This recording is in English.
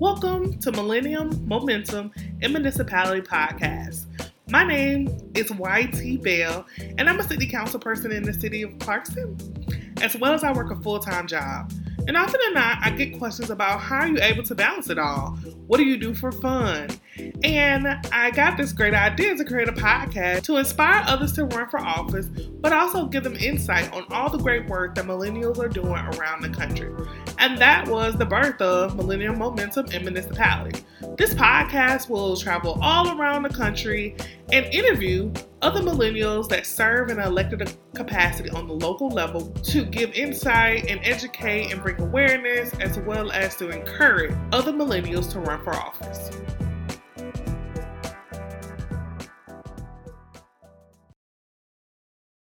Welcome to Millennium Momentum and Municipality Podcast. My name is YT Bell, and I'm a city council person in the city of Clarkson, as well as I work a full time job. And often than not, I get questions about how are you able to balance it all? What do you do for fun? And I got this great idea to create a podcast to inspire others to run for office, but also give them insight on all the great work that millennials are doing around the country. And that was the birth of Millennium Momentum in Municipality. This podcast will travel all around the country and interview other millennials that serve in an elected capacity on the local level to give insight and educate and bring awareness as well as to encourage other millennials to run for office.